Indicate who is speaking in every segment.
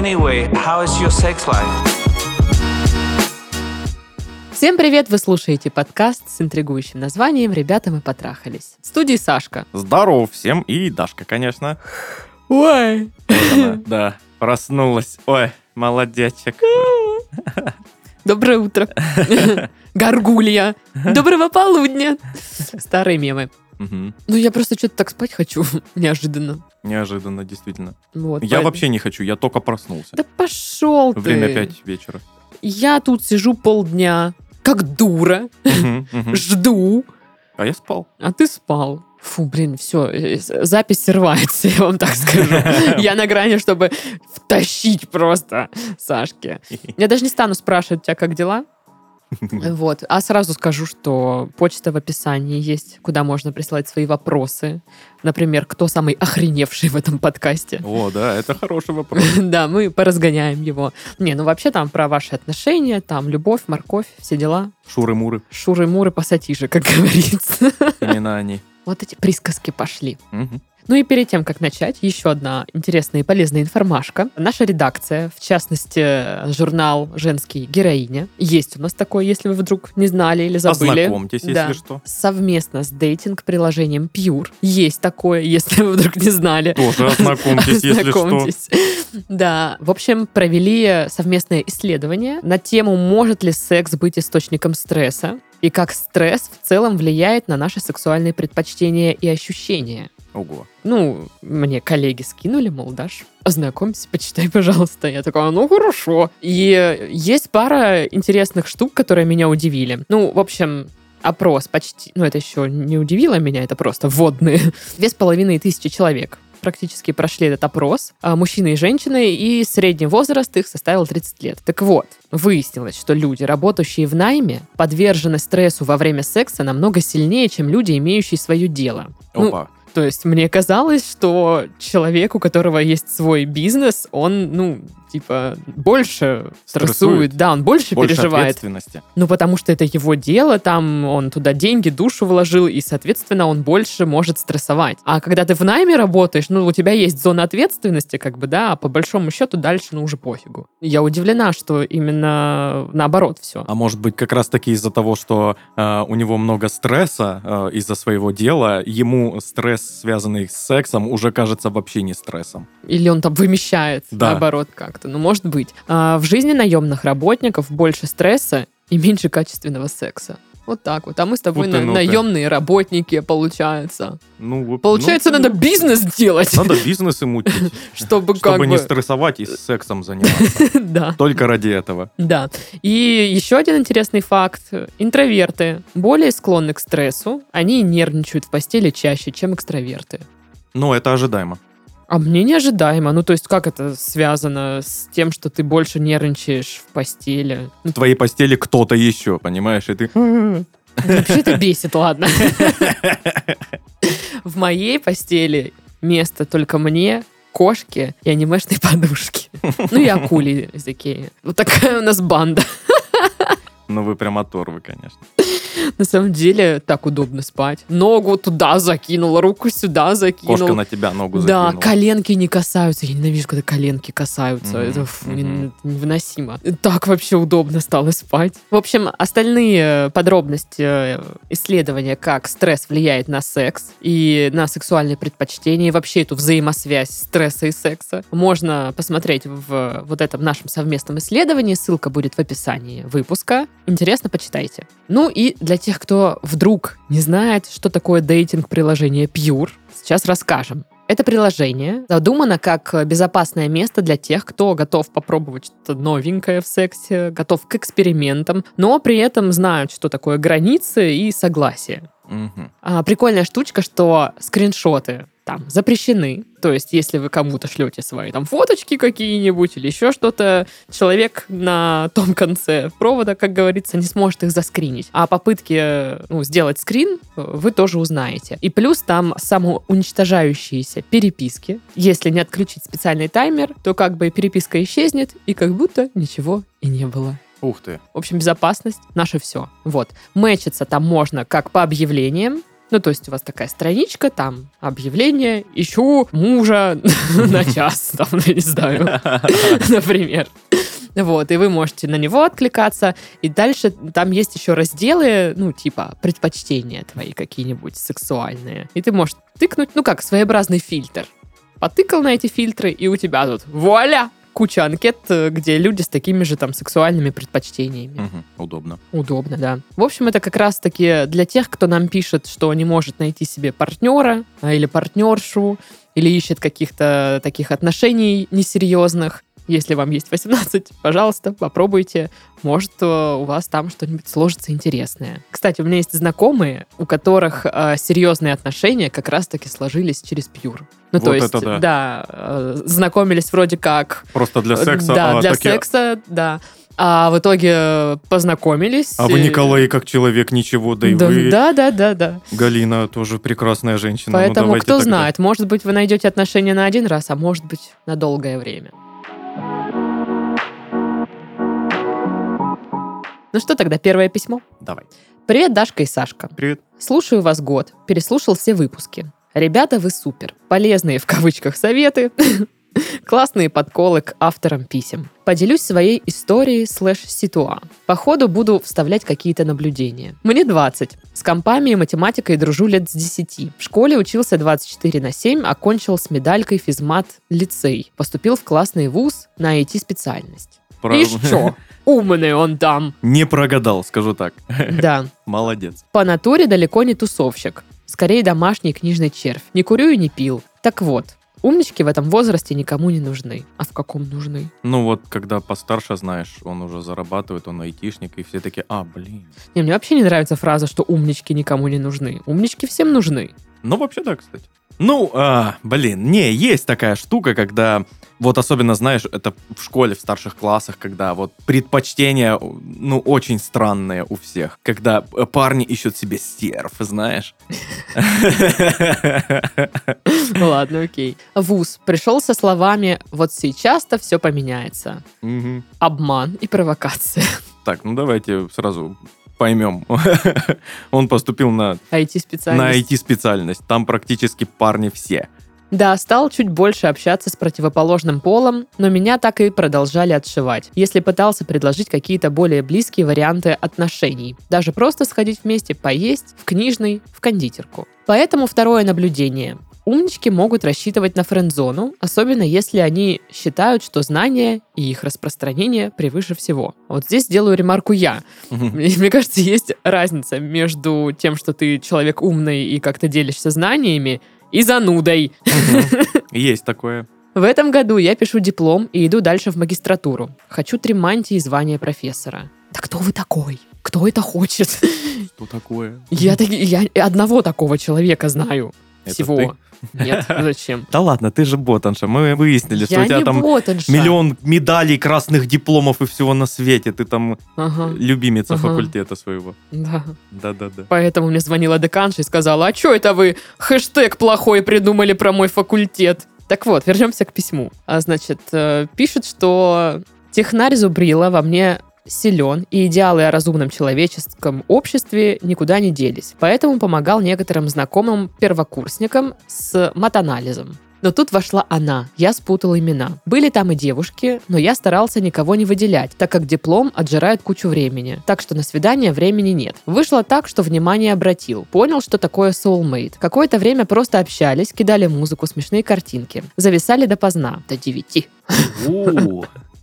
Speaker 1: Anyway, how is your sex life?
Speaker 2: Всем привет! Вы слушаете подкаст с интригующим названием «Ребята, мы потрахались». В студии Сашка.
Speaker 3: Здорово всем и Дашка, конечно.
Speaker 2: Ой!
Speaker 3: Вот она, Да, проснулась. Ой, молодечек.
Speaker 2: Доброе утро. Горгулья. Доброго полудня. Старые мемы.
Speaker 3: Мгм.
Speaker 2: Ну, я просто что-то так спать хочу. Неожиданно.
Speaker 3: Неожиданно, действительно.
Speaker 2: Вот,
Speaker 3: Я
Speaker 2: поэтому-
Speaker 3: вообще не хочу, я только проснулся.
Speaker 2: Да пошел ты.
Speaker 3: Время 5 вечера.
Speaker 2: Я тут сижу полдня, как дура, жду,
Speaker 3: А я спал.
Speaker 2: а ты спал. Фу, блин, все, запись срывается, я вам так скажу. Я на грани, чтобы втащить просто Сашке. Я даже не стану спрашивать тебя, как дела. Вот. А сразу скажу, что почта в описании есть, куда можно присылать свои вопросы. Например, кто самый охреневший в этом подкасте.
Speaker 3: О, да, это хороший вопрос.
Speaker 2: Да, мы поразгоняем его. Не, ну вообще там про ваши отношения, там любовь, морковь, все дела.
Speaker 3: Шуры-муры,
Speaker 2: Шуры-муры, пассатижи, как говорится.
Speaker 3: именно они.
Speaker 2: Вот эти присказки пошли.
Speaker 3: Мгм.
Speaker 2: Ну и перед тем, как начать, еще одна интересная и полезная информашка. Наша редакция, в частности, журнал «Женский героиня», есть у нас такой, если вы вдруг не знали или забыли.
Speaker 3: Ознакомьтесь,
Speaker 2: Да.
Speaker 3: если что.
Speaker 2: Совместно с дейтинг-приложением Pure. Есть такое, если вы вдруг не знали.
Speaker 3: Тоже ознакомьтесь, если что.
Speaker 2: Да, в общем, провели совместное исследование на тему, может ли секс быть источником стресса и как стресс в целом влияет на наши сексуальные предпочтения и ощущения.
Speaker 3: Ого.
Speaker 2: Ну, мне коллеги скинули, мол, Даш, ознакомься, почитай, пожалуйста. Я такая, ну, хорошо. И есть пара интересных штук, которые меня удивили. Ну, в общем, опрос почти... Ну, это еще не удивило меня, это просто вводные. Две с половиной тысячи человек практически прошли этот опрос, а, мужчины и женщины, и средний возраст их составил 30 лет. Так вот, выяснилось, что люди, работающие в найме, подвержены стрессу во время секса намного сильнее, чем люди, имеющие свое дело. Ну,
Speaker 3: Опа.
Speaker 2: То есть мне казалось, что человек, у которого есть свой бизнес, он, ну, типа, больше стрессует.
Speaker 3: Стрессует.
Speaker 2: Да, он больше,
Speaker 3: Больше
Speaker 2: переживает.
Speaker 3: ответственности.
Speaker 2: Ну, потому что это его дело, там он туда деньги, душу вложил, и, соответственно, он больше может стрессовать. А когда ты в найме работаешь, ну, у тебя есть зона ответственности, как бы, да, а по большому счету дальше, ну, уже пофигу. Я удивлена, что именно наоборот все.
Speaker 3: А может быть, как раз-таки из-за того, что э, у него много стресса э, из-за своего дела, ему стресс, связанный с сексом, уже кажется вообще не стрессом.
Speaker 2: Или он там вымещает,
Speaker 3: Да.
Speaker 2: наоборот, как-то. Ну, может быть. А, в жизни наемных работников больше стресса и меньше качественного секса. Вот так вот. А мы с тобой
Speaker 3: Ну ты,
Speaker 2: на-
Speaker 3: ну ты.
Speaker 2: наемные работники, получается.
Speaker 3: Ну, вы-
Speaker 2: Получается,
Speaker 3: ну,
Speaker 2: надо бизнес делать,
Speaker 3: Надо бизнесы мутить,
Speaker 2: чтобы как
Speaker 3: чтобы не стрессовать и с сексом заниматься.
Speaker 2: Да,
Speaker 3: Только ради этого.
Speaker 2: да. И еще один интересный факт. Интроверты более склонны к стрессу. Они нервничают в постели чаще, чем экстраверты.
Speaker 3: Ну, это ожидаемо.
Speaker 2: А мне неожидаемо. Ну, то есть, как это связано с тем, что ты больше нервничаешь в постели? Ну,
Speaker 3: В твоей постели кто-то еще, понимаешь? И ты...
Speaker 2: Вообще это бесит, ладно. В моей постели место только мне, кошки и анимешной подушки. Ну и акули из Икеи. Вот такая у нас банда.
Speaker 3: Ну, вы прям оторвы, конечно.
Speaker 2: На самом деле так удобно спать. Ногу туда закинула, руку сюда закинула.
Speaker 3: Кошка на тебя ногу
Speaker 2: Да,
Speaker 3: закинула.
Speaker 2: коленки не касаются. Я ненавижу, когда коленки касаются.
Speaker 3: Мгм,
Speaker 2: Это фу, это невыносимо. Так вообще удобно стало спать. В общем, остальные подробности э, исследования, как стресс влияет на секс и на сексуальные предпочтения, и вообще эту взаимосвязь стресса и секса, можно посмотреть в вот этом нашем совместном исследовании. Ссылка будет в описании выпуска. Интересно, почитайте. Ну и для тех, кто вдруг не знает, что такое дейтинг-приложение Pure, сейчас расскажем. Это приложение задумано как безопасное место для тех, кто готов попробовать что-то новенькое в сексе, готов к экспериментам, но при этом знают, что такое границы и согласие.
Speaker 3: Мгм.
Speaker 2: А, прикольная штучка, что скриншоты там запрещены. То есть, если вы кому-то шлете свои там фоточки какие-нибудь или еще что-то, человек на том конце провода, как говорится, не сможет их заскринить. А попытки ну, сделать скрин э, вы тоже узнаете. И плюс там самоуничтожающиеся переписки. Если не отключить специальный таймер, то как бы переписка исчезнет, и как будто ничего и не было.
Speaker 3: Ух ты.
Speaker 2: В общем, безопасность — наше все. Вот. Мэчиться там можно как по объявлениям, Ну, то есть у вас такая страничка, там объявление, ищу мужа на час, там, я не знаю, например. Вот, и вы можете на него откликаться. И дальше там есть еще разделы, ну, типа, предпочтения твои какие-нибудь сексуальные. И ты можешь тыкнуть, ну, как своеобразный фильтр. Потыкал на эти фильтры, и у тебя тут вуаля! Куча анкет, э, где люди с такими же там сексуальными предпочтениями.
Speaker 3: Мгм, Удобно.
Speaker 2: Удобно, да. В общем, это как раз-таки для тех, кто нам пишет, что не может найти себе партнера а, или партнершу, или ищет каких-то таких отношений несерьезных. Если вам есть 18, пожалуйста, попробуйте. Может, э, у вас там что-нибудь сложится интересное. Кстати, у меня есть знакомые, у которых э, серьезные отношения как раз-таки сложились через пьюр. Ну, то
Speaker 3: Вот
Speaker 2: есть,
Speaker 3: это да.
Speaker 2: э, знакомились вроде как
Speaker 3: Просто для секса.
Speaker 2: да,
Speaker 3: а
Speaker 2: для
Speaker 3: такие,
Speaker 2: секса, да. А в итоге познакомились.
Speaker 3: А вы, Николай, как человек, ничего, да и
Speaker 2: да,
Speaker 3: вы,
Speaker 2: да, да, да, да.
Speaker 3: Галина, тоже прекрасная женщина. Ну,
Speaker 2: Поэтому
Speaker 3: давайте
Speaker 2: кто
Speaker 3: тогда.
Speaker 2: знает, может быть, вы найдете отношения на один раз, а может быть, на долгое время. Ну что тогда, первое письмо.
Speaker 3: Давай.
Speaker 2: Привет, Дашка и Сашка.
Speaker 3: Привет.
Speaker 2: Слушаю вас год, переслушал все выпуски. Ребята, вы супер. Полезные в кавычках советы. Классные подколы к авторам писем. Поделюсь своей историей слэш-ситуа. По ходу буду вставлять какие-то наблюдения. Мне 20. С компами и математикой дружу лет с 10. В школе учился 24 на 7, окончил с медалькой физмат лицей. Поступил в классный вуз на IT-специальность.
Speaker 3: Про-
Speaker 2: И что? Умный он там.
Speaker 3: Не прогадал, скажу так.
Speaker 2: Да.
Speaker 3: Молодец.
Speaker 2: По натуре далеко не тусовщик. Скорее домашний книжный червь. Не курю и не пил. Так вот, умнички в этом возрасте никому не нужны. А в каком нужны?
Speaker 3: Ну вот, когда постарше, знаешь, он уже зарабатывает, он айтишник, и все такие, а, блин.
Speaker 2: Не, мне вообще не нравится фраза, что умнички никому не нужны. Умнички всем нужны.
Speaker 3: Ну, вообще да, кстати. Ну, а, блин, не, есть такая штука, когда, вот особенно, знаешь, это в школе, в старших классах, когда вот предпочтения, ну, очень странные у всех. Когда э, парни ищут себе стерв, знаешь.
Speaker 2: Ладно, окей. Вуз пришел со словами «Вот сейчас-то все поменяется». Обман и провокация.
Speaker 3: Так, ну давайте сразу поймем. Он поступил на, на
Speaker 2: IT-специальность.
Speaker 3: IT-специальность. Там практически парни все.
Speaker 2: Да, стал чуть больше общаться с противоположным полом, но меня так и продолжали отшивать, если пытался предложить какие-то более близкие варианты отношений. Даже просто сходить вместе поесть, в книжный, в кондитерку. Поэтому второе наблюдение. Умнички могут рассчитывать на френдзону, особенно если они считают, что знания и их распространение превыше всего. Вот здесь делаю ремарку я. Мне мне кажется, есть разница между тем, что ты человек умный и как-то делишься знаниями, и занудой.
Speaker 3: Есть такое.
Speaker 2: В этом году я пишу диплом и иду дальше в магистратуру. Хочу три мантии и звание профессора. Да кто вы такой? Кто это хочет?
Speaker 3: Что такое?
Speaker 2: Я, таки- я одного такого человека знаю.
Speaker 3: Это
Speaker 2: Всего.
Speaker 3: ты?
Speaker 2: Нет, зачем?
Speaker 3: Да ладно, ты же ботанша. Мы выяснили, что у тебя там миллион медалей, красных дипломов и всего на свете. Ты там
Speaker 2: Ага,
Speaker 3: любимица факультета своего.
Speaker 2: да.
Speaker 3: Да-да-да.
Speaker 2: Поэтому мне звонила деканша и сказала, а что это вы хэштег плохой придумали про мой факультет? Так вот, вернемся к письму. А, значит, э, пишет, что технарь Зубрила во мне силен, и идеалы о разумном человеческом обществе никуда не делись. Поэтому помогал некоторым знакомым первокурсникам с матанализом. Но тут вошла она, я спутал имена. Были там и девушки, но я старался никого не выделять, так как диплом отжирает кучу времени. Так что на свидание времени нет. Вышло так, что внимание обратил. Понял, что такое soulmate. Какое-то время просто общались, кидали музыку, смешные картинки. Зависали допоздна, до девяти.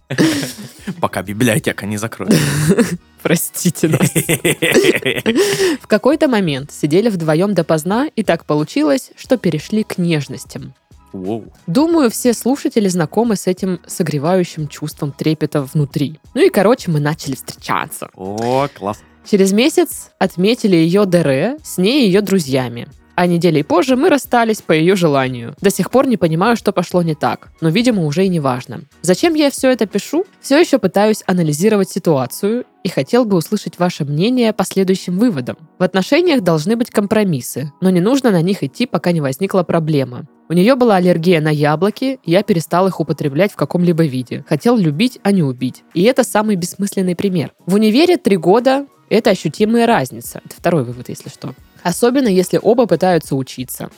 Speaker 3: Пока библиотека не закроет.
Speaker 2: Простите нас. В какой-то момент сидели вдвоем допоздна, и так получилось, что перешли к нежностям.
Speaker 3: Воу.
Speaker 2: Думаю, все слушатели знакомы с этим согревающим чувством трепета внутри. Ну и, короче, мы начали встречаться.
Speaker 3: О, класс.
Speaker 2: Через месяц отметили ее ДР с ней и ее друзьями. А неделей позже мы расстались по ее желанию. До сих пор не понимаю, что пошло не так, но, видимо, уже и не важно. Зачем я все это пишу? Все еще пытаюсь анализировать ситуацию и хотел бы услышать ваше мнение по следующим выводам. В отношениях должны быть компромиссы, но не нужно на них идти, пока не возникла проблема. У нее была аллергия на яблоки, я перестал их употреблять в каком-либо виде. Хотел любить, а не убить. И это самый бессмысленный пример. В универе три года это ощутимая разница. Это второй вывод, если что. Особенно если оба пытаются учиться.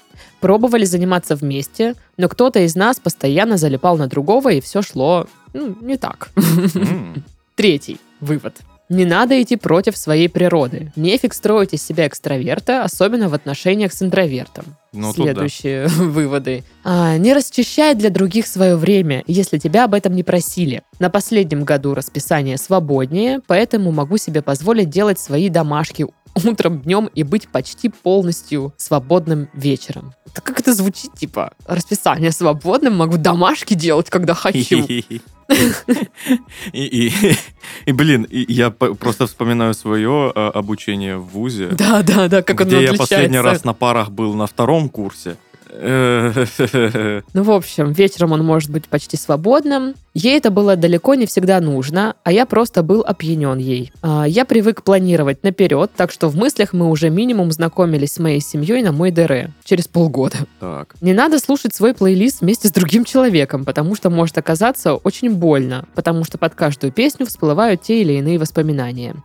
Speaker 2: Пробовали заниматься вместе, но кто-то из нас постоянно залипал на другого, и все шло ну, не так. Третий вывод. Не надо идти против своей природы. Нефиг строить из себя экстраверта, особенно в отношениях с интровертом.
Speaker 3: Ну, тут да.
Speaker 2: Следующие выводы. А, не расчищай для других свое время, если тебя об этом не просили. На последнем году расписание свободнее, поэтому могу себе позволить делать свои домашки утром, днем и быть почти полностью свободным вечером. Так как это звучит, типа, расписание свободным, могу домашки делать, когда хочу.
Speaker 3: И, блин, я просто вспоминаю свое э, обучение в ВУЗе,
Speaker 2: Да, да, да, как оно
Speaker 3: где я последний раз на парах был на втором курсе.
Speaker 2: Ну, в общем, вечером он может быть почти свободным. Ей это было далеко не всегда нужно, а я просто был опьянен ей. А, Я привык планировать наперед, так что в мыслях мы уже минимум знакомились с моей семьей на мой ДР через полгода.
Speaker 3: Так,
Speaker 2: Не надо слушать свой плейлист вместе с другим человеком, потому что может оказаться очень больно, потому что под каждую песню всплывают те или иные воспоминания.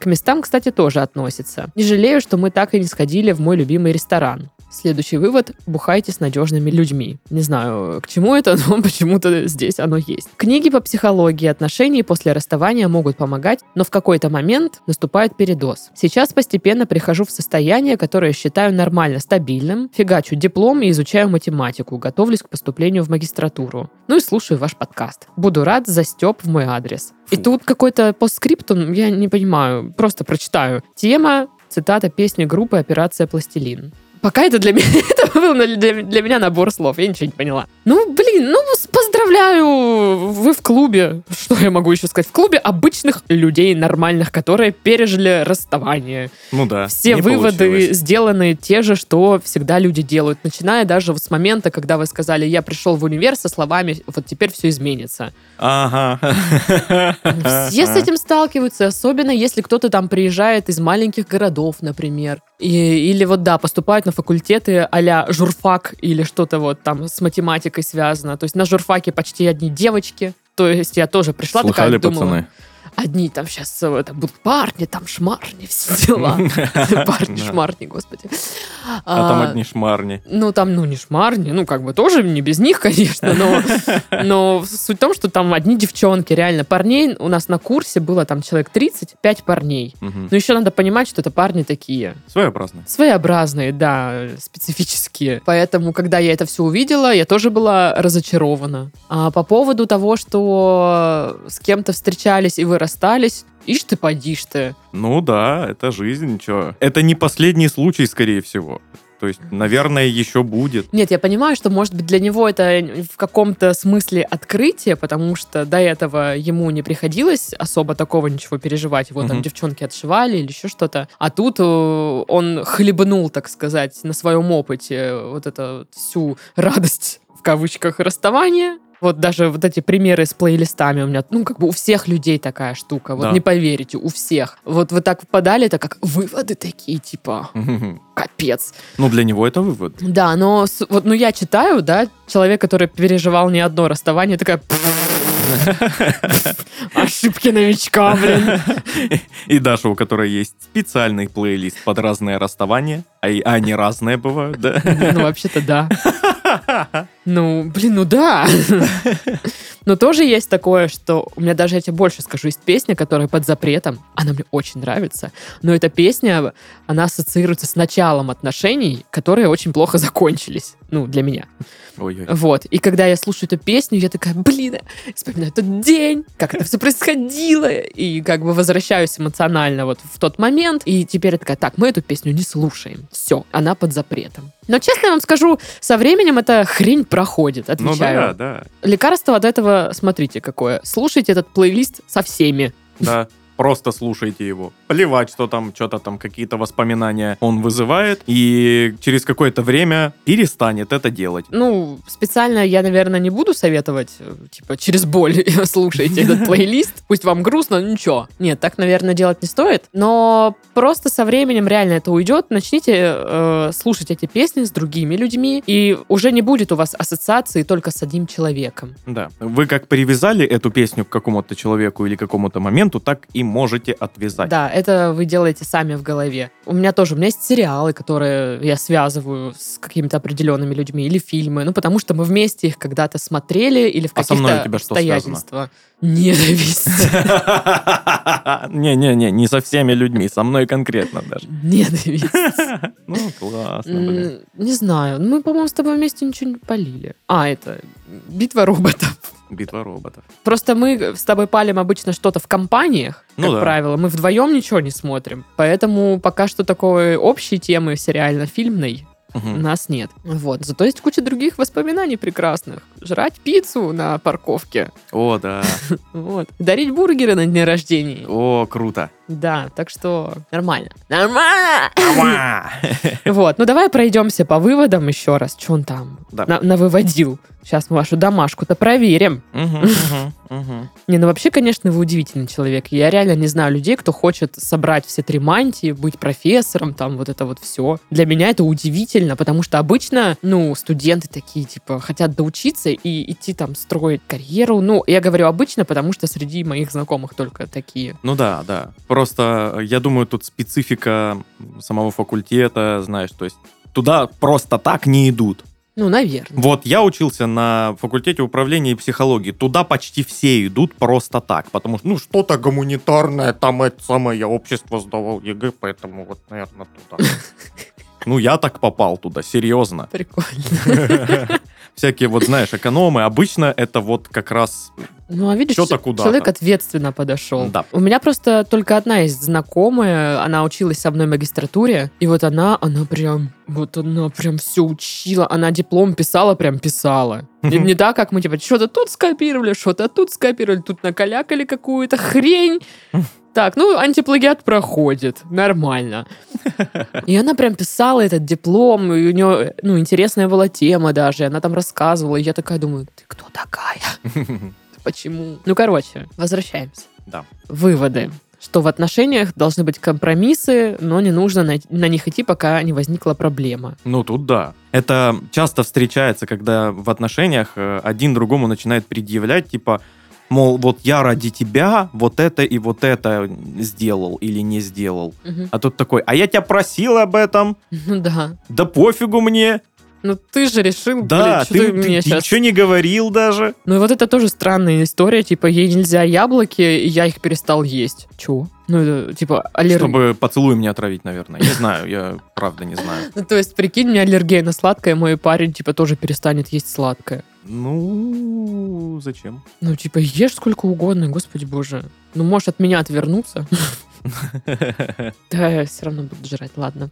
Speaker 2: К местам, кстати, тоже относится. Не жалею, что мы так и не сходили в мой любимый ресторан. Следующий вывод – бухайте с надежными людьми. Не знаю, к чему это, но почему-то здесь оно есть. Книги по психологии отношений после расставания могут помогать, но в какой-то момент наступает передоз. Сейчас постепенно прихожу в состояние, которое считаю нормально стабильным, фигачу диплом и изучаю математику, готовлюсь к поступлению в магистратуру. Ну и слушаю ваш подкаст. Буду рад за степ в мой адрес. И тут какой-то постскриптум, я не понимаю, просто прочитаю. Тема, цитата песни группы «Операция Пластилин». Пока это для меня, это был для, для меня набор слов, я ничего не поняла. Ну, блин, ну, с- поздравляю, вы в клубе, что я могу еще сказать, в клубе обычных людей нормальных, которые пережили расставание.
Speaker 3: ну да.
Speaker 2: Все выводы
Speaker 3: получилось.
Speaker 2: сделаны те же, что всегда люди делают, начиная даже вот с момента, когда вы сказали, я пришел в универ со словами, вот теперь все изменится.
Speaker 3: Ага.
Speaker 2: Все с этим сталкиваются, особенно если кто-то там приезжает из маленьких городов, например. И- или вот, да, поступают на факультеты а журфак или что-то вот там с математикой связано. То есть на журфаке почти одни девочки. То есть я тоже пришла
Speaker 3: Слыхали,
Speaker 2: такая, думала,
Speaker 3: пацаны?
Speaker 2: Одни там сейчас это будут парни, там шмарни, все дела. Парни, шмарни, господи.
Speaker 3: А там одни шмарни.
Speaker 2: Ну, там, ну, не шмарни, ну, как бы тоже не без них, конечно, но, суть в том, что там одни девчонки, реально. Парней у нас на курсе было там человек 35 парней. Но еще надо понимать, что это парни такие.
Speaker 3: Своеобразно.
Speaker 2: Своеобразные, да, специфические. Поэтому, когда я это все увидела, я тоже была разочарована. А по поводу того, что с кем-то встречались и вы расстались, ишь ты, подишь ты.
Speaker 3: Ну да, это жизнь, чё. Это не последний случай, скорее всего. То есть, наверное, еще будет.
Speaker 2: Нет, я понимаю, что, может быть, для него это в каком-то смысле открытие, потому что до этого ему не приходилось особо такого ничего переживать. Его там
Speaker 3: Мгм.
Speaker 2: девчонки отшивали или еще что-то. А тут э, он хлебнул, так сказать, на своем опыте вот эту всю радость, в кавычках, расставания. Вот даже вот эти примеры с плейлистами у меня, ну, как бы у всех людей такая штука. Вот
Speaker 3: Да.
Speaker 2: не поверите, у всех. Вот вы так попадали, это как выводы такие, типа, капец.
Speaker 3: Ну, для него это вывод.
Speaker 2: Да, но вот, ну я читаю, да, человек, который переживал не одно расставание, такая ошибки новичка, блин.
Speaker 3: И Даша, у которой есть специальный плейлист под разные расставания, а а они разные бывают, да?
Speaker 2: Ну, вообще-то да. Ну, блин, ну да. Но тоже есть такое, что у меня даже, я тебе больше скажу, есть песня, которая под запретом. Она мне очень нравится. Но эта песня, она ассоциируется с началом отношений, которые очень плохо закончились. Ну, для меня.
Speaker 3: Ой-ой.
Speaker 2: Вот. И когда я слушаю эту песню, я такая, блин, вспоминаю тот день, как это все происходило. И как бы возвращаюсь эмоционально вот в тот момент. И теперь я такая, так, мы эту песню не слушаем. Все, она под запретом. Но честно я вам скажу, со временем эта хрень проходит,
Speaker 3: Ну да,
Speaker 2: отвечаю.
Speaker 3: да,
Speaker 2: Лекарство от этого, смотрите какое. Слушайте этот плейлист со всеми.
Speaker 3: да. Просто слушайте его. Плевать, что там что-то там какие-то воспоминания он вызывает, и через какое-то время перестанет это делать.
Speaker 2: Ну, специально я, наверное, не буду советовать, типа, через боль слушайте этот плейлист. Пусть вам грустно, ну ничего. Нет, так, наверное, делать не стоит. Но просто со временем реально это уйдет. Начните э, слушать эти песни с другими людьми, и уже не будет у вас ассоциации только с одним человеком.
Speaker 3: Да. Вы как привязали эту песню к какому-то человеку или какому-то моменту, так и можете отвязать.
Speaker 2: Да, это вы делаете сами в голове. У меня тоже, у меня есть сериалы, которые я связываю с какими-то определенными людьми, или фильмы, ну, потому что мы вместе их когда-то смотрели, или в
Speaker 3: А со мной у
Speaker 2: каких-то
Speaker 3: тебя что
Speaker 2: обстоятельствах. Ненависть.
Speaker 3: Не-не-не, не со всеми людьми, со мной конкретно даже.
Speaker 2: Ненависть.
Speaker 3: Ну, классно,
Speaker 2: Не знаю. Мы, по-моему, с тобой вместе ничего не полили. А, это битва роботов.
Speaker 3: Битва роботов.
Speaker 2: Просто мы с тобой палим обычно что-то в компаниях,
Speaker 3: Ну
Speaker 2: как
Speaker 3: да.
Speaker 2: правило. Мы вдвоем ничего не смотрим. Поэтому пока что такой общей темы сериально-фильмной у
Speaker 3: Мгм.
Speaker 2: нас нет. Вот. Зато есть куча других воспоминаний прекрасных. Жрать пиццу на парковке.
Speaker 3: О, да.
Speaker 2: Вот. Дарить бургеры на дне рождения.
Speaker 3: О, круто.
Speaker 2: Да, так что нормально. Нормально! Вот, ну давай пройдемся по выводам еще раз. Что он там навыводил? Сейчас мы вашу домашку-то проверим. Не, ну вообще, конечно, вы удивительный человек. Я реально не знаю людей, кто хочет собрать все три мантии, быть профессором, там вот это вот все. Для меня это удивительно, потому что обычно, ну, студенты такие, типа, хотят доучиться и идти там строить карьеру. Ну, я говорю обычно, потому что среди моих знакомых только такие.
Speaker 3: Ну да, да. Просто, э, я думаю, тут специфика самого факультета, знаешь, то есть туда просто так не идут.
Speaker 2: Ну, наверное.
Speaker 3: Вот я учился на факультете управления и психологии. Туда почти все идут просто так, потому что, ну, что-то гуманитарное, там это самое, я общество сдавал ЕГЭ, поэтому вот, наверное, туда. Ну, я так попал туда, серьезно.
Speaker 2: Прикольно.
Speaker 3: Всякие, вот, знаешь, экономы, обычно это вот как раз...
Speaker 2: Ну, а видишь,
Speaker 3: Чё-то куда-то.
Speaker 2: человек ответственно подошел.
Speaker 3: Да.
Speaker 2: У меня просто только одна есть знакомая, она училась со мной в магистратуре, и вот она, она прям, вот она прям все учила, она диплом писала, прям писала. Не, не так, как мы, типа, что-то тут скопировали, что-то тут скопировали, тут накалякали какую-то хрень. Так, ну, антиплагиат проходит, нормально. И она прям писала этот диплом, и у нее, ну, интересная была тема даже, она там рассказывала, и я такая думаю, ты кто такая? Почему? Ну, короче, возвращаемся.
Speaker 3: Да.
Speaker 2: Выводы. Что в отношениях должны быть компромиссы, но не нужно на, на них идти, пока не возникла проблема.
Speaker 3: Ну, тут да. Это часто встречается, когда в отношениях э, один другому начинает предъявлять, типа, мол, вот я ради тебя вот это и вот это сделал или не сделал.
Speaker 2: Мгм.
Speaker 3: А тут такой, а я тебя просил об этом,
Speaker 2: Ну да.
Speaker 3: да пофигу мне,
Speaker 2: Ну ты же решил,
Speaker 3: да,
Speaker 2: блин, что
Speaker 3: ты,
Speaker 2: ты,
Speaker 3: ты
Speaker 2: мне сейчас...
Speaker 3: ничего не говорил даже.
Speaker 2: Ну и вот это тоже странная история, типа, ей нельзя яблоки, и я их перестал есть. Чего? Ну, это, типа, аллергия.
Speaker 3: Чтобы поцелуем не отравить, наверное. Не знаю, я правда не знаю.
Speaker 2: Ну, то есть, прикинь, у меня аллергия на сладкое, мой парень, типа, тоже перестанет есть сладкое.
Speaker 3: Ну, зачем?
Speaker 2: Ну, типа, ешь сколько угодно, господи боже. Ну, можешь от меня отвернуться. Да, я все равно буду жрать, ладно.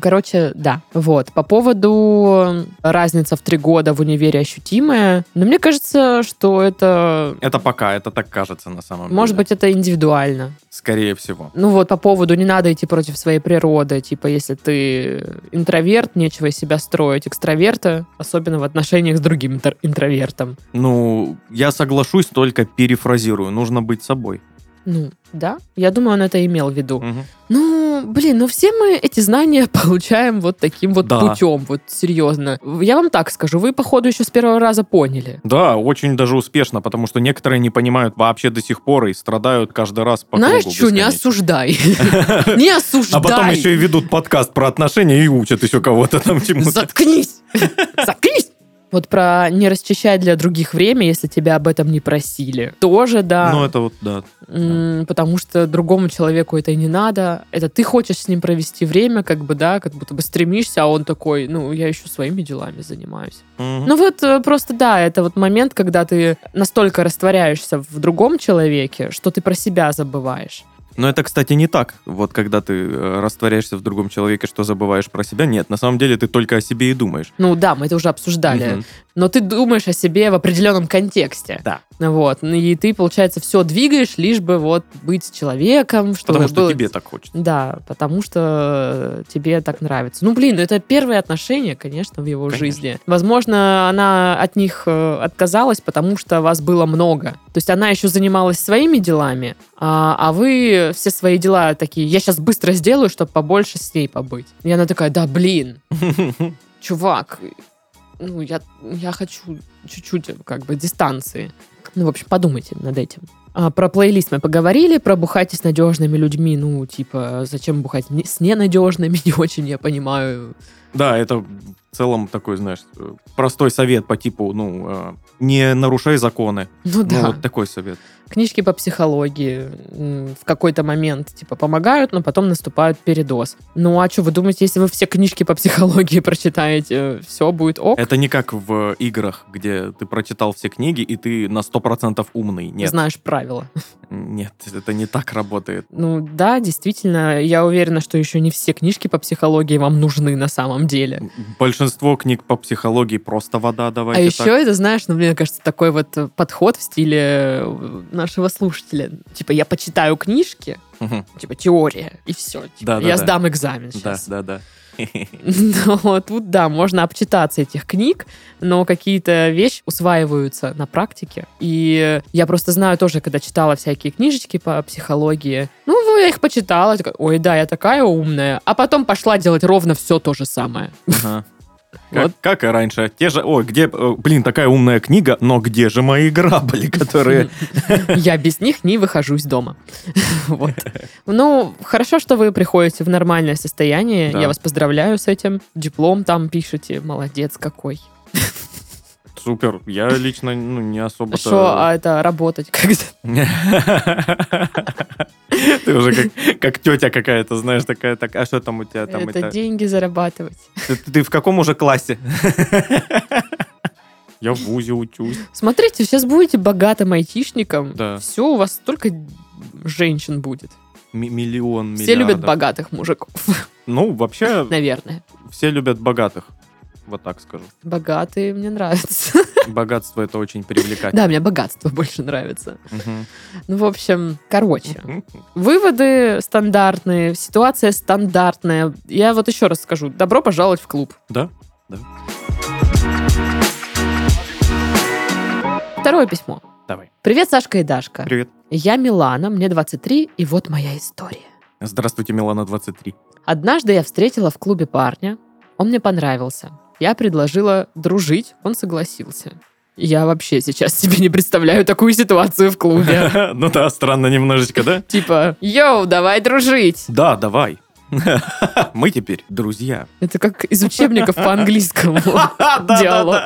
Speaker 2: Короче, да. Вот. По поводу разница в три года в универе ощутимая. Но мне кажется, что это...
Speaker 3: Это пока, это так кажется на самом деле.
Speaker 2: Может быть, это индивидуально.
Speaker 3: Скорее всего.
Speaker 2: Ну вот по поводу не надо идти против своей природы. Типа, если ты интроверт, нечего из себя строить. Экстраверта, особенно в отношениях с другим интр- интровертом.
Speaker 3: Ну, я соглашусь, только перефразирую. Нужно быть собой.
Speaker 2: Ну, да. Я думаю, он это имел в виду.
Speaker 3: Мгм.
Speaker 2: Ну, блин, ну все мы эти знания получаем вот таким вот
Speaker 3: Да.
Speaker 2: путем, вот серьезно. Я вам так скажу, вы, походу, еще с первого раза поняли.
Speaker 3: Да, очень даже успешно, потому что некоторые не понимают вообще до сих пор и страдают каждый раз по
Speaker 2: Знаешь что, не осуждай. Не осуждай.
Speaker 3: А потом еще и ведут подкаст про отношения и учат еще кого-то там чему-то.
Speaker 2: Заткнись! Заткнись! Вот про не расчищать для других время, если тебя об этом не просили. Тоже, да.
Speaker 3: Ну, это вот, да.
Speaker 2: Потому что другому человеку это и не надо. Это ты хочешь с ним провести время, как бы, да, как будто бы стремишься, а он такой, ну, я еще своими делами занимаюсь.
Speaker 3: Мгм.
Speaker 2: Ну вот э, просто да, это вот момент, когда ты настолько растворяешься в другом человеке, что ты про себя забываешь.
Speaker 3: Но это, кстати, не так. Вот когда ты э, растворяешься в другом человеке, что забываешь про себя. Нет, на самом деле ты только о себе и думаешь.
Speaker 2: Ну да, мы это уже обсуждали.
Speaker 3: Мгм.
Speaker 2: Но ты думаешь о себе в определенном контексте.
Speaker 3: Да.
Speaker 2: Вот. Ну И ты, получается, все двигаешь, лишь бы вот быть человеком, чтобы
Speaker 3: Потому что
Speaker 2: было-
Speaker 3: тебе так хочется.
Speaker 2: Да, потому что тебе так нравится. Ну, блин, это первые отношения, конечно, в его
Speaker 3: Конечно.
Speaker 2: жизни. Возможно, она от них э, отказалась, потому что вас было много. То есть она еще занималась своими делами, а, а вы все свои дела такие, я сейчас быстро сделаю, чтобы побольше с ней побыть. И она такая, да, блин, чувак, ну, я, я хочу чуть-чуть, как бы, дистанции. Ну, в общем, подумайте над этим. А, про плейлист мы поговорили, про бухайте с надежными людьми. Ну, типа, зачем бухать с ненадежными, не очень я понимаю.
Speaker 3: Да, это в целом такой, знаешь, простой совет по типу, ну, э, не нарушай законы.
Speaker 2: Ну да.
Speaker 3: Ну, вот такой совет.
Speaker 2: Книжки по психологии в какой-то момент, типа, помогают, но потом наступает передоз. Ну, а что, вы думаете, если вы все книжки по психологии прочитаете, все будет ок?
Speaker 3: Это не как в играх, где ты прочитал все книги, и ты на 100% умный. Нет,
Speaker 2: Знаешь правила.
Speaker 3: Нет, это не так работает.
Speaker 2: Ну да, действительно, я уверена, что еще не все книжки по психологии вам нужны на самом деле.
Speaker 3: Большинство книг по психологии просто вода,
Speaker 2: А
Speaker 3: давайте
Speaker 2: еще
Speaker 3: так.
Speaker 2: это, знаешь, ну, мне кажется, такой вот э, подход в стиле э, нашего слушателя. Типа, я почитаю книжки,
Speaker 3: Мгм.
Speaker 2: типа, теория, и все.
Speaker 3: Да, да,
Speaker 2: я
Speaker 3: да.
Speaker 2: сдам экзамен
Speaker 3: Да,
Speaker 2: сейчас.
Speaker 3: да, да.
Speaker 2: Но тут, да, можно обчитаться этих книг, но какие-то вещи усваиваются на практике. И я просто знаю тоже, когда читала всякие книжечки по психологии, ну, я их почитала, ой, да, я такая умная. А потом пошла делать ровно все то же самое.
Speaker 3: Ага. Как,
Speaker 2: Вот.
Speaker 3: как и раньше. Те же, ой, где, э, блин, такая умная книга, но где же мои грабли, которые...
Speaker 2: Я без них не выхожу из дома. Вот. Ну, хорошо, что вы приходите в нормальное состояние. Я вас поздравляю с этим. Диплом там пишете. Молодец какой.
Speaker 3: Супер. Я лично ну, не особо...
Speaker 2: Что, а это работать как-то?
Speaker 3: Ты уже как, как тетя какая-то, знаешь, такая, так, а что там у тебя там?
Speaker 2: Это
Speaker 3: это-
Speaker 2: деньги зарабатывать.
Speaker 3: Ты, ты в каком уже классе? Я в ВУЗе учусь.
Speaker 2: Смотрите, сейчас будете богатым айтишником.
Speaker 3: Да.
Speaker 2: Все, у вас столько женщин будет.
Speaker 3: М- миллион,
Speaker 2: Все любят
Speaker 3: миллиардов.
Speaker 2: богатых мужиков,
Speaker 3: Ну, вообще,
Speaker 2: наверное.
Speaker 3: все любят богатых. Вот так скажу.
Speaker 2: Богатые мне нравятся.
Speaker 3: Богатство это очень привлекательно.
Speaker 2: Да, мне богатство больше нравится. Ну, в общем, короче. Выводы стандартные, ситуация стандартная. Я вот еще раз скажу. Добро пожаловать в клуб.
Speaker 3: Да?
Speaker 2: Второе письмо.
Speaker 3: Давай.
Speaker 2: Привет, Сашка и Дашка.
Speaker 3: Привет.
Speaker 2: Я Милана, мне 23, и вот моя история.
Speaker 3: Здравствуйте, Милана 23.
Speaker 2: Однажды я встретила в клубе парня. Он мне понравился. Я предложила дружить, он согласился. Я вообще сейчас себе не представляю такую ситуацию в клубе.
Speaker 3: Ну да, странно немножечко, да?
Speaker 2: Типа, йоу, давай дружить.
Speaker 3: Да, давай. Мы теперь друзья.
Speaker 2: Это как из учебников по английскому. Диалог.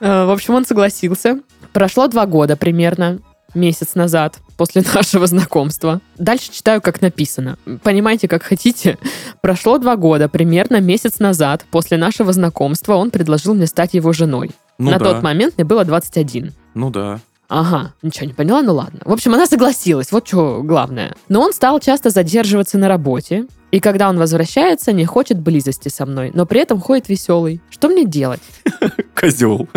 Speaker 2: Э, В общем, он согласился. Прошло два года примерно, месяц назад, после нашего знакомства. Дальше читаю, как написано. Понимаете, как хотите. Прошло два года, примерно месяц назад, после нашего знакомства, он предложил мне стать его женой.
Speaker 3: Ну
Speaker 2: На
Speaker 3: да.
Speaker 2: тот момент мне было 21.
Speaker 3: Ну да.
Speaker 2: Ага, ничего не поняла, ну ладно. В общем, она согласилась, вот что главное. Но он стал часто задерживаться на работе, и когда он возвращается, не хочет близости со мной, но при этом ходит веселый. Что мне делать?
Speaker 3: Козел.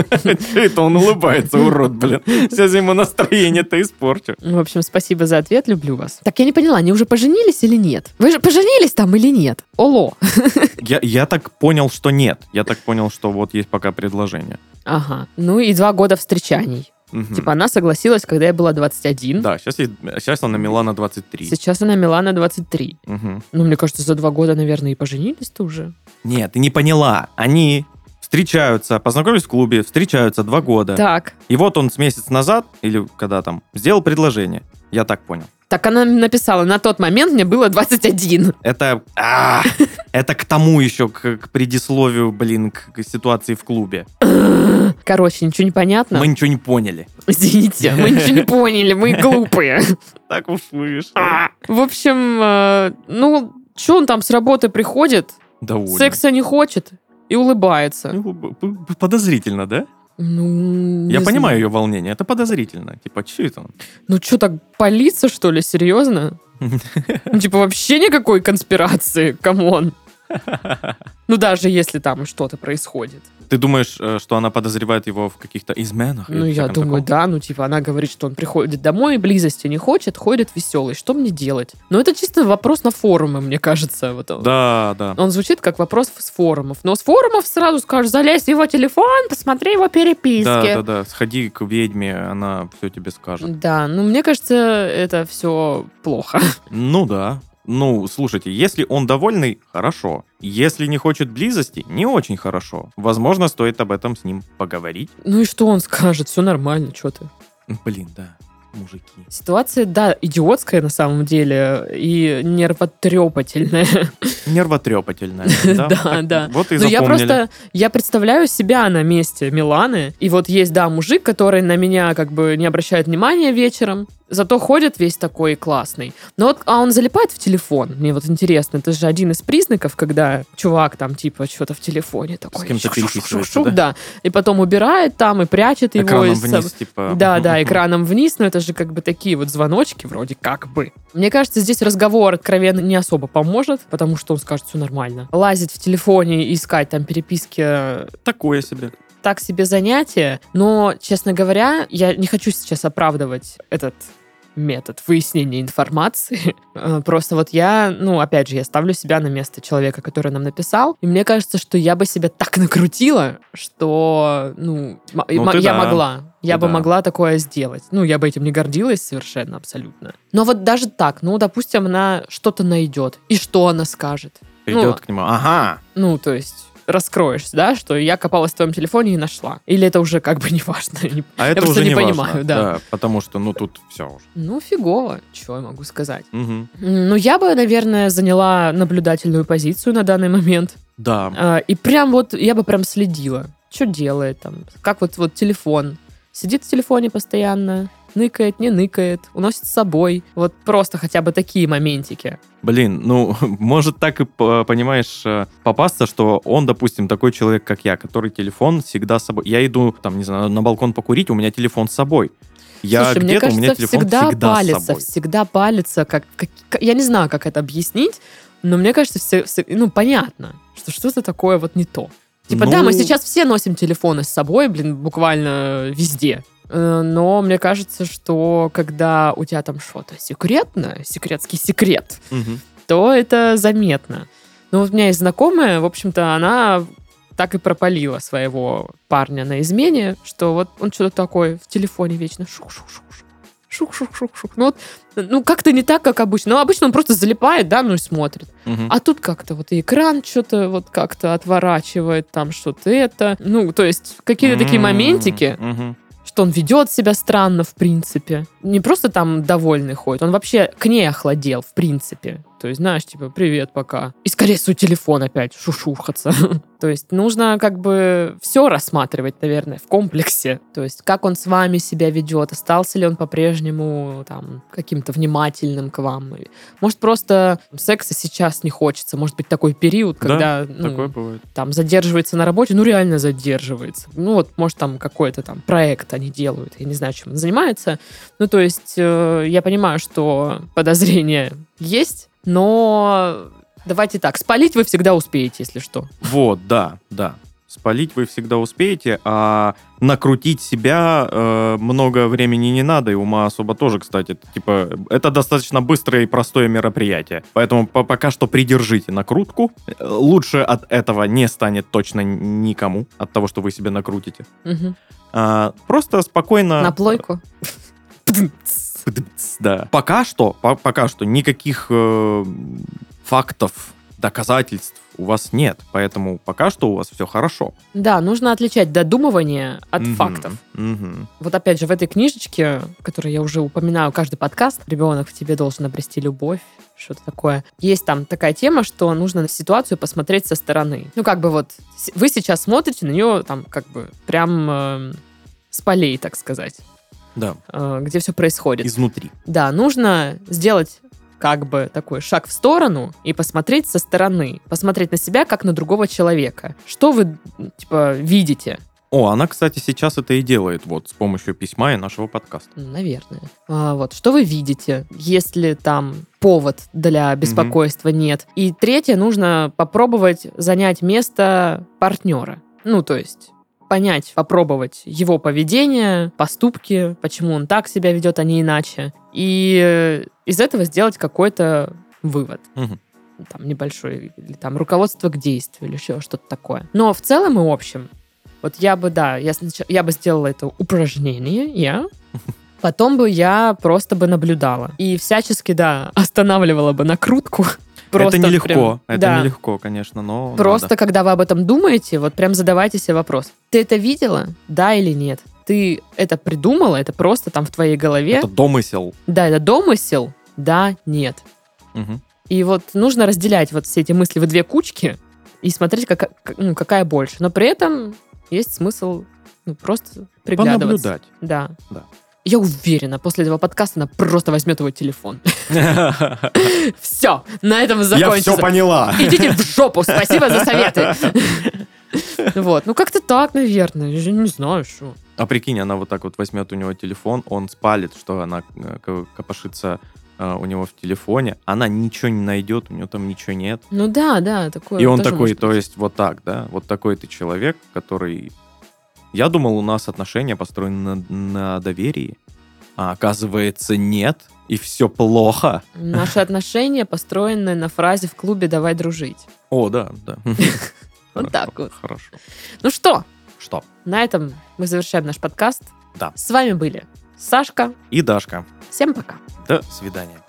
Speaker 3: Это он улыбается, урод, блин. Сейчас ему настроение-то испорчу.
Speaker 2: В общем, спасибо за ответ, люблю вас. Так я не поняла, они уже поженились или нет? Вы же поженились там или нет? Оло.
Speaker 3: Я, я так понял, что нет. Я так понял, что вот есть пока предложение.
Speaker 2: Ага. Ну и два года встречаний.
Speaker 3: Мгм.
Speaker 2: Типа она согласилась, когда я была 21.
Speaker 3: Да, сейчас, есть, сейчас она Милана 23.
Speaker 2: Сейчас она Милана 23.
Speaker 3: Мгм.
Speaker 2: Ну, мне кажется, за два года, наверное, и поженились-то уже.
Speaker 3: Нет, ты не поняла. Они встречаются, познакомились в клубе, встречаются два года.
Speaker 2: Так.
Speaker 3: И вот он с месяц назад, или когда там, сделал предложение. Я так понял.
Speaker 2: Так она написала, на тот момент мне было 21.
Speaker 3: Это, а, это к тому еще, к, к предисловию, блин, к, к ситуации в клубе.
Speaker 2: Короче, ничего не понятно.
Speaker 3: Мы ничего не поняли.
Speaker 2: Извините, мы ничего не поняли, мы глупые.
Speaker 3: Так уж вышло.
Speaker 2: В общем, э, ну, что он там с работы приходит,
Speaker 3: Довольно.
Speaker 2: секса не хочет и улыбается.
Speaker 3: Ну, Подозрительно, да?
Speaker 2: Ну,
Speaker 3: Я понимаю
Speaker 2: знаю.
Speaker 3: ее волнение. Это подозрительно. Типа, что это он?
Speaker 2: Ну, что так, палиться, что ли, серьезно? Ну, типа, вообще никакой конспирации, come on. Ну, даже если там что-то происходит.
Speaker 3: Ты думаешь, э, что она подозревает его в каких-то изменах?
Speaker 2: Ну, я думаю,
Speaker 3: таком?
Speaker 2: да. Ну, типа, она говорит, что он приходит домой, близости не хочет, ходит веселый. Что мне делать? Ну, это чисто вопрос на форумы, мне кажется. Вот.
Speaker 3: Да, да.
Speaker 2: Он звучит как вопрос с форумов. Но с форумов сразу скажешь, залезь в его телефон, посмотри его переписки.
Speaker 3: Да, да, да. Сходи к ведьме, она все тебе скажет.
Speaker 2: Да, ну мне кажется, это все плохо.
Speaker 3: Ну да. Ну, слушайте, если он довольный, хорошо. Если не хочет близости, не очень хорошо. Возможно, стоит об этом с ним поговорить.
Speaker 2: Ну и что он скажет? Все нормально, что ты?
Speaker 3: Блин, да. мужики.
Speaker 2: Ситуация, да, идиотская на самом деле и нервотрепательная.
Speaker 3: Нервотрепательная.
Speaker 2: Да, да.
Speaker 3: Вот и
Speaker 2: Но я просто, я представляю себя на месте Миланы, и вот есть, да, мужик, который на меня как бы не обращает внимания вечером, зато ходит весь такой классный. Но вот, а он залипает в телефон. Мне вот интересно, это же один из признаков, когда чувак там типа что-то в телефоне такой.
Speaker 3: кем-то
Speaker 2: шух-шух-шух-шух,
Speaker 3: переписывается,
Speaker 2: да? И потом убирает там и прячет его.
Speaker 3: Экраном
Speaker 2: из-
Speaker 3: вниз, типа.
Speaker 2: Да, да, экраном вниз, но это же как бы такие вот звоночки вроде как бы. Мне кажется, здесь разговор откровенно не особо поможет, потому что он скажет, все нормально. Лазить в телефоне и искать там переписки э,
Speaker 3: Такое себе.
Speaker 2: Так себе занятие, но, честно говоря, я не хочу сейчас оправдывать этот метод выяснения информации. Э, Просто вот я, ну, опять же, я ставлю себя на место человека, который нам написал, и мне кажется, что я бы себя так накрутила, что, ну,
Speaker 3: Ну,
Speaker 2: я
Speaker 3: да.
Speaker 2: могла. Я
Speaker 3: Ты
Speaker 2: бы
Speaker 3: да.
Speaker 2: могла такое сделать. Ну, я бы этим не гордилась совершенно, абсолютно. Но вот даже так, ну, допустим, она что-то найдет. И что она скажет?
Speaker 3: Придет
Speaker 2: Ну,
Speaker 3: к нему. Ага.
Speaker 2: ну, то есть раскроешься, да, что я копалась в твоем телефоне и нашла. Или это уже как бы не важно.
Speaker 3: А это
Speaker 2: просто
Speaker 3: уже
Speaker 2: не
Speaker 3: не важно.
Speaker 2: понимаю, да.
Speaker 3: Потому что, ну, тут все уже.
Speaker 2: Ну, фигово, что я могу сказать. М, Ну, я бы, наверное, заняла наблюдательную позицию на данный момент.
Speaker 3: Да.
Speaker 2: А, И прям вот, я бы прям следила, что делает там, как вот, вот телефон. Сидит в телефоне постоянно, ныкает, не ныкает, уносит с собой. Вот просто хотя бы такие моментики.
Speaker 3: Блин, ну, может так и, понимаешь, э, попасться, что он, допустим, такой человек, как я, который телефон всегда с собой. Я иду, там, не знаю, на балкон покурить, у меня телефон с собой. Я
Speaker 2: Слушай, мне
Speaker 3: где-то, у
Speaker 2: кажется,
Speaker 3: меня телефон
Speaker 2: всегда,
Speaker 3: всегда,
Speaker 2: палится,
Speaker 3: с собой.
Speaker 2: всегда палится, как, как- я не знаю, как это объяснить, но мне кажется, все, все- ну понятно, что что-то такое вот не то. Типа, да, мы
Speaker 3: Ну,
Speaker 2: сейчас все носим телефоны с собой, блин, буквально везде. Э, Но мне кажется, что когда у тебя там что-то секретное, секретский секрет,
Speaker 3: мгм.
Speaker 2: то это заметно. Ну, вот у меня есть знакомая, в общем-то, она так и пропалила своего парня на измене, что вот он что-то такое в телефоне вечно шух-шух-шух. Шух-шух-шух-шух. Ну, вот, ну, как-то не так, как обычно. Ну, обычно он просто залипает, да, ну и смотрит.
Speaker 3: Мгм.
Speaker 2: А тут как-то вот и экран что-то вот как-то отворачивает, там что-то это. Ну, то есть какие-то такие моментики,
Speaker 3: мгм.
Speaker 2: Что он ведет себя странно, в принципе. Не просто там довольный ходит, он вообще к ней охладел, в принципе. То есть, знаешь, типа, привет, пока. И скорее свой телефон опять шушухаться. То есть нужно как бы все рассматривать, наверное, в комплексе. То есть как он с вами себя ведет, остался ли он по-прежнему там каким-то внимательным к вам. Может, просто секса сейчас не хочется. Может быть, такой период,
Speaker 3: Да,
Speaker 2: когда ну,
Speaker 3: Такое бывает.
Speaker 2: там задерживается на работе, ну реально задерживается. Ну вот, может, там какой-то там проект они делают, я не знаю, чем он занимается. Ну то есть э, я понимаю, что подозрения есть, но давайте так, спалить вы всегда успеете, если что.
Speaker 3: Вот, да, да. Спалить вы всегда успеете, а накрутить себя э, много времени не надо, и ума особо тоже, кстати. Типа, это достаточно быстрое и простое мероприятие. Поэтому по- пока что придержите накрутку. Лучше от этого не станет точно никому, от того, что вы себе накрутите.
Speaker 2: Мгм.
Speaker 3: А, просто спокойно...
Speaker 2: На плойку.
Speaker 3: Да. Пока что, по- пока что никаких э, фактов, доказательств у вас нет. Поэтому пока что у вас все хорошо.
Speaker 2: Да, нужно отличать додумывание от
Speaker 3: Мгм.
Speaker 2: фактов.
Speaker 3: Мгм.
Speaker 2: Вот опять же, в этой книжечке, которую я уже упоминаю каждый подкаст, «Ребенок в тебе должен обрести любовь», что-то такое. Есть там такая тема, что нужно на ситуацию посмотреть со стороны. Ну, как бы вот вы сейчас смотрите на нее там как бы прям э, с полей, так сказать,
Speaker 3: Да,
Speaker 2: э, где все происходит.
Speaker 3: изнутри.
Speaker 2: Да, нужно сделать как бы такой шаг в сторону и посмотреть со стороны, посмотреть на себя как на другого человека. Что вы, типа, видите?
Speaker 3: О, она, кстати, сейчас это и делает вот с помощью письма и нашего подкаста.
Speaker 2: Ну, Наверное. А, вот, что вы видите, если там повод для беспокойства нет. И третье, нужно попробовать занять место партнера. Ну, то есть понять, попробовать его поведение, поступки, почему он так себя ведет, а не иначе. И э, из этого сделать какой-то вывод.
Speaker 3: Мгм.
Speaker 2: Там небольшой, или там руководство к действию, или еще что-то такое. Но в целом и общем, вот я бы, да, я, снач- я бы сделала это упражнение, я, Потом бы я просто бы наблюдала. И всячески, да, останавливала бы накрутку. Просто
Speaker 3: это нелегко,
Speaker 2: прям-
Speaker 3: это
Speaker 2: да.
Speaker 3: нелегко, конечно, но
Speaker 2: Просто,
Speaker 3: надо.
Speaker 2: когда вы об этом думаете, вот прям задавайте себе вопрос. Ты это видела? Да или нет? ты это придумала, это просто там в твоей голове.
Speaker 3: Это домысел.
Speaker 2: Да, это домысел, да, нет.
Speaker 3: Мгм.
Speaker 2: И вот нужно разделять вот все эти мысли в две кучки и смотреть, кака- к- ну, какая больше. Но при этом есть смысл ну, просто приглядываться.
Speaker 3: Понаблюдать.
Speaker 2: Да.
Speaker 3: Да.
Speaker 2: Я уверена, после этого подкаста она просто возьмет твой телефон. Все, на этом
Speaker 3: Я
Speaker 2: закончится.
Speaker 3: все поняла.
Speaker 2: Идите в жопу, спасибо за советы. Вот, ну как-то так, наверное. Я не знаю, что.
Speaker 3: А прикинь, она вот так вот возьмет у него телефон, он спалит, что она э, ко- копошится э, у него в телефоне, она ничего не найдет, у него там ничего нет.
Speaker 2: Ну да, да, такое.
Speaker 3: И он такой, то есть вот так, да, вот такой ты человек, который... Я думал, у нас отношения построены на, на доверии, а оказывается нет, и все плохо.
Speaker 2: Наши отношения построены на фразе в клубе «давай дружить».
Speaker 3: О, да, да.
Speaker 2: Вот так вот.
Speaker 3: Хорошо.
Speaker 2: Ну что,
Speaker 3: Что?
Speaker 2: на этом мы завершаем наш подкаст.
Speaker 3: Да.
Speaker 2: С вами были Сашка.
Speaker 3: И Дашка.
Speaker 2: Всем пока.
Speaker 3: До свидания.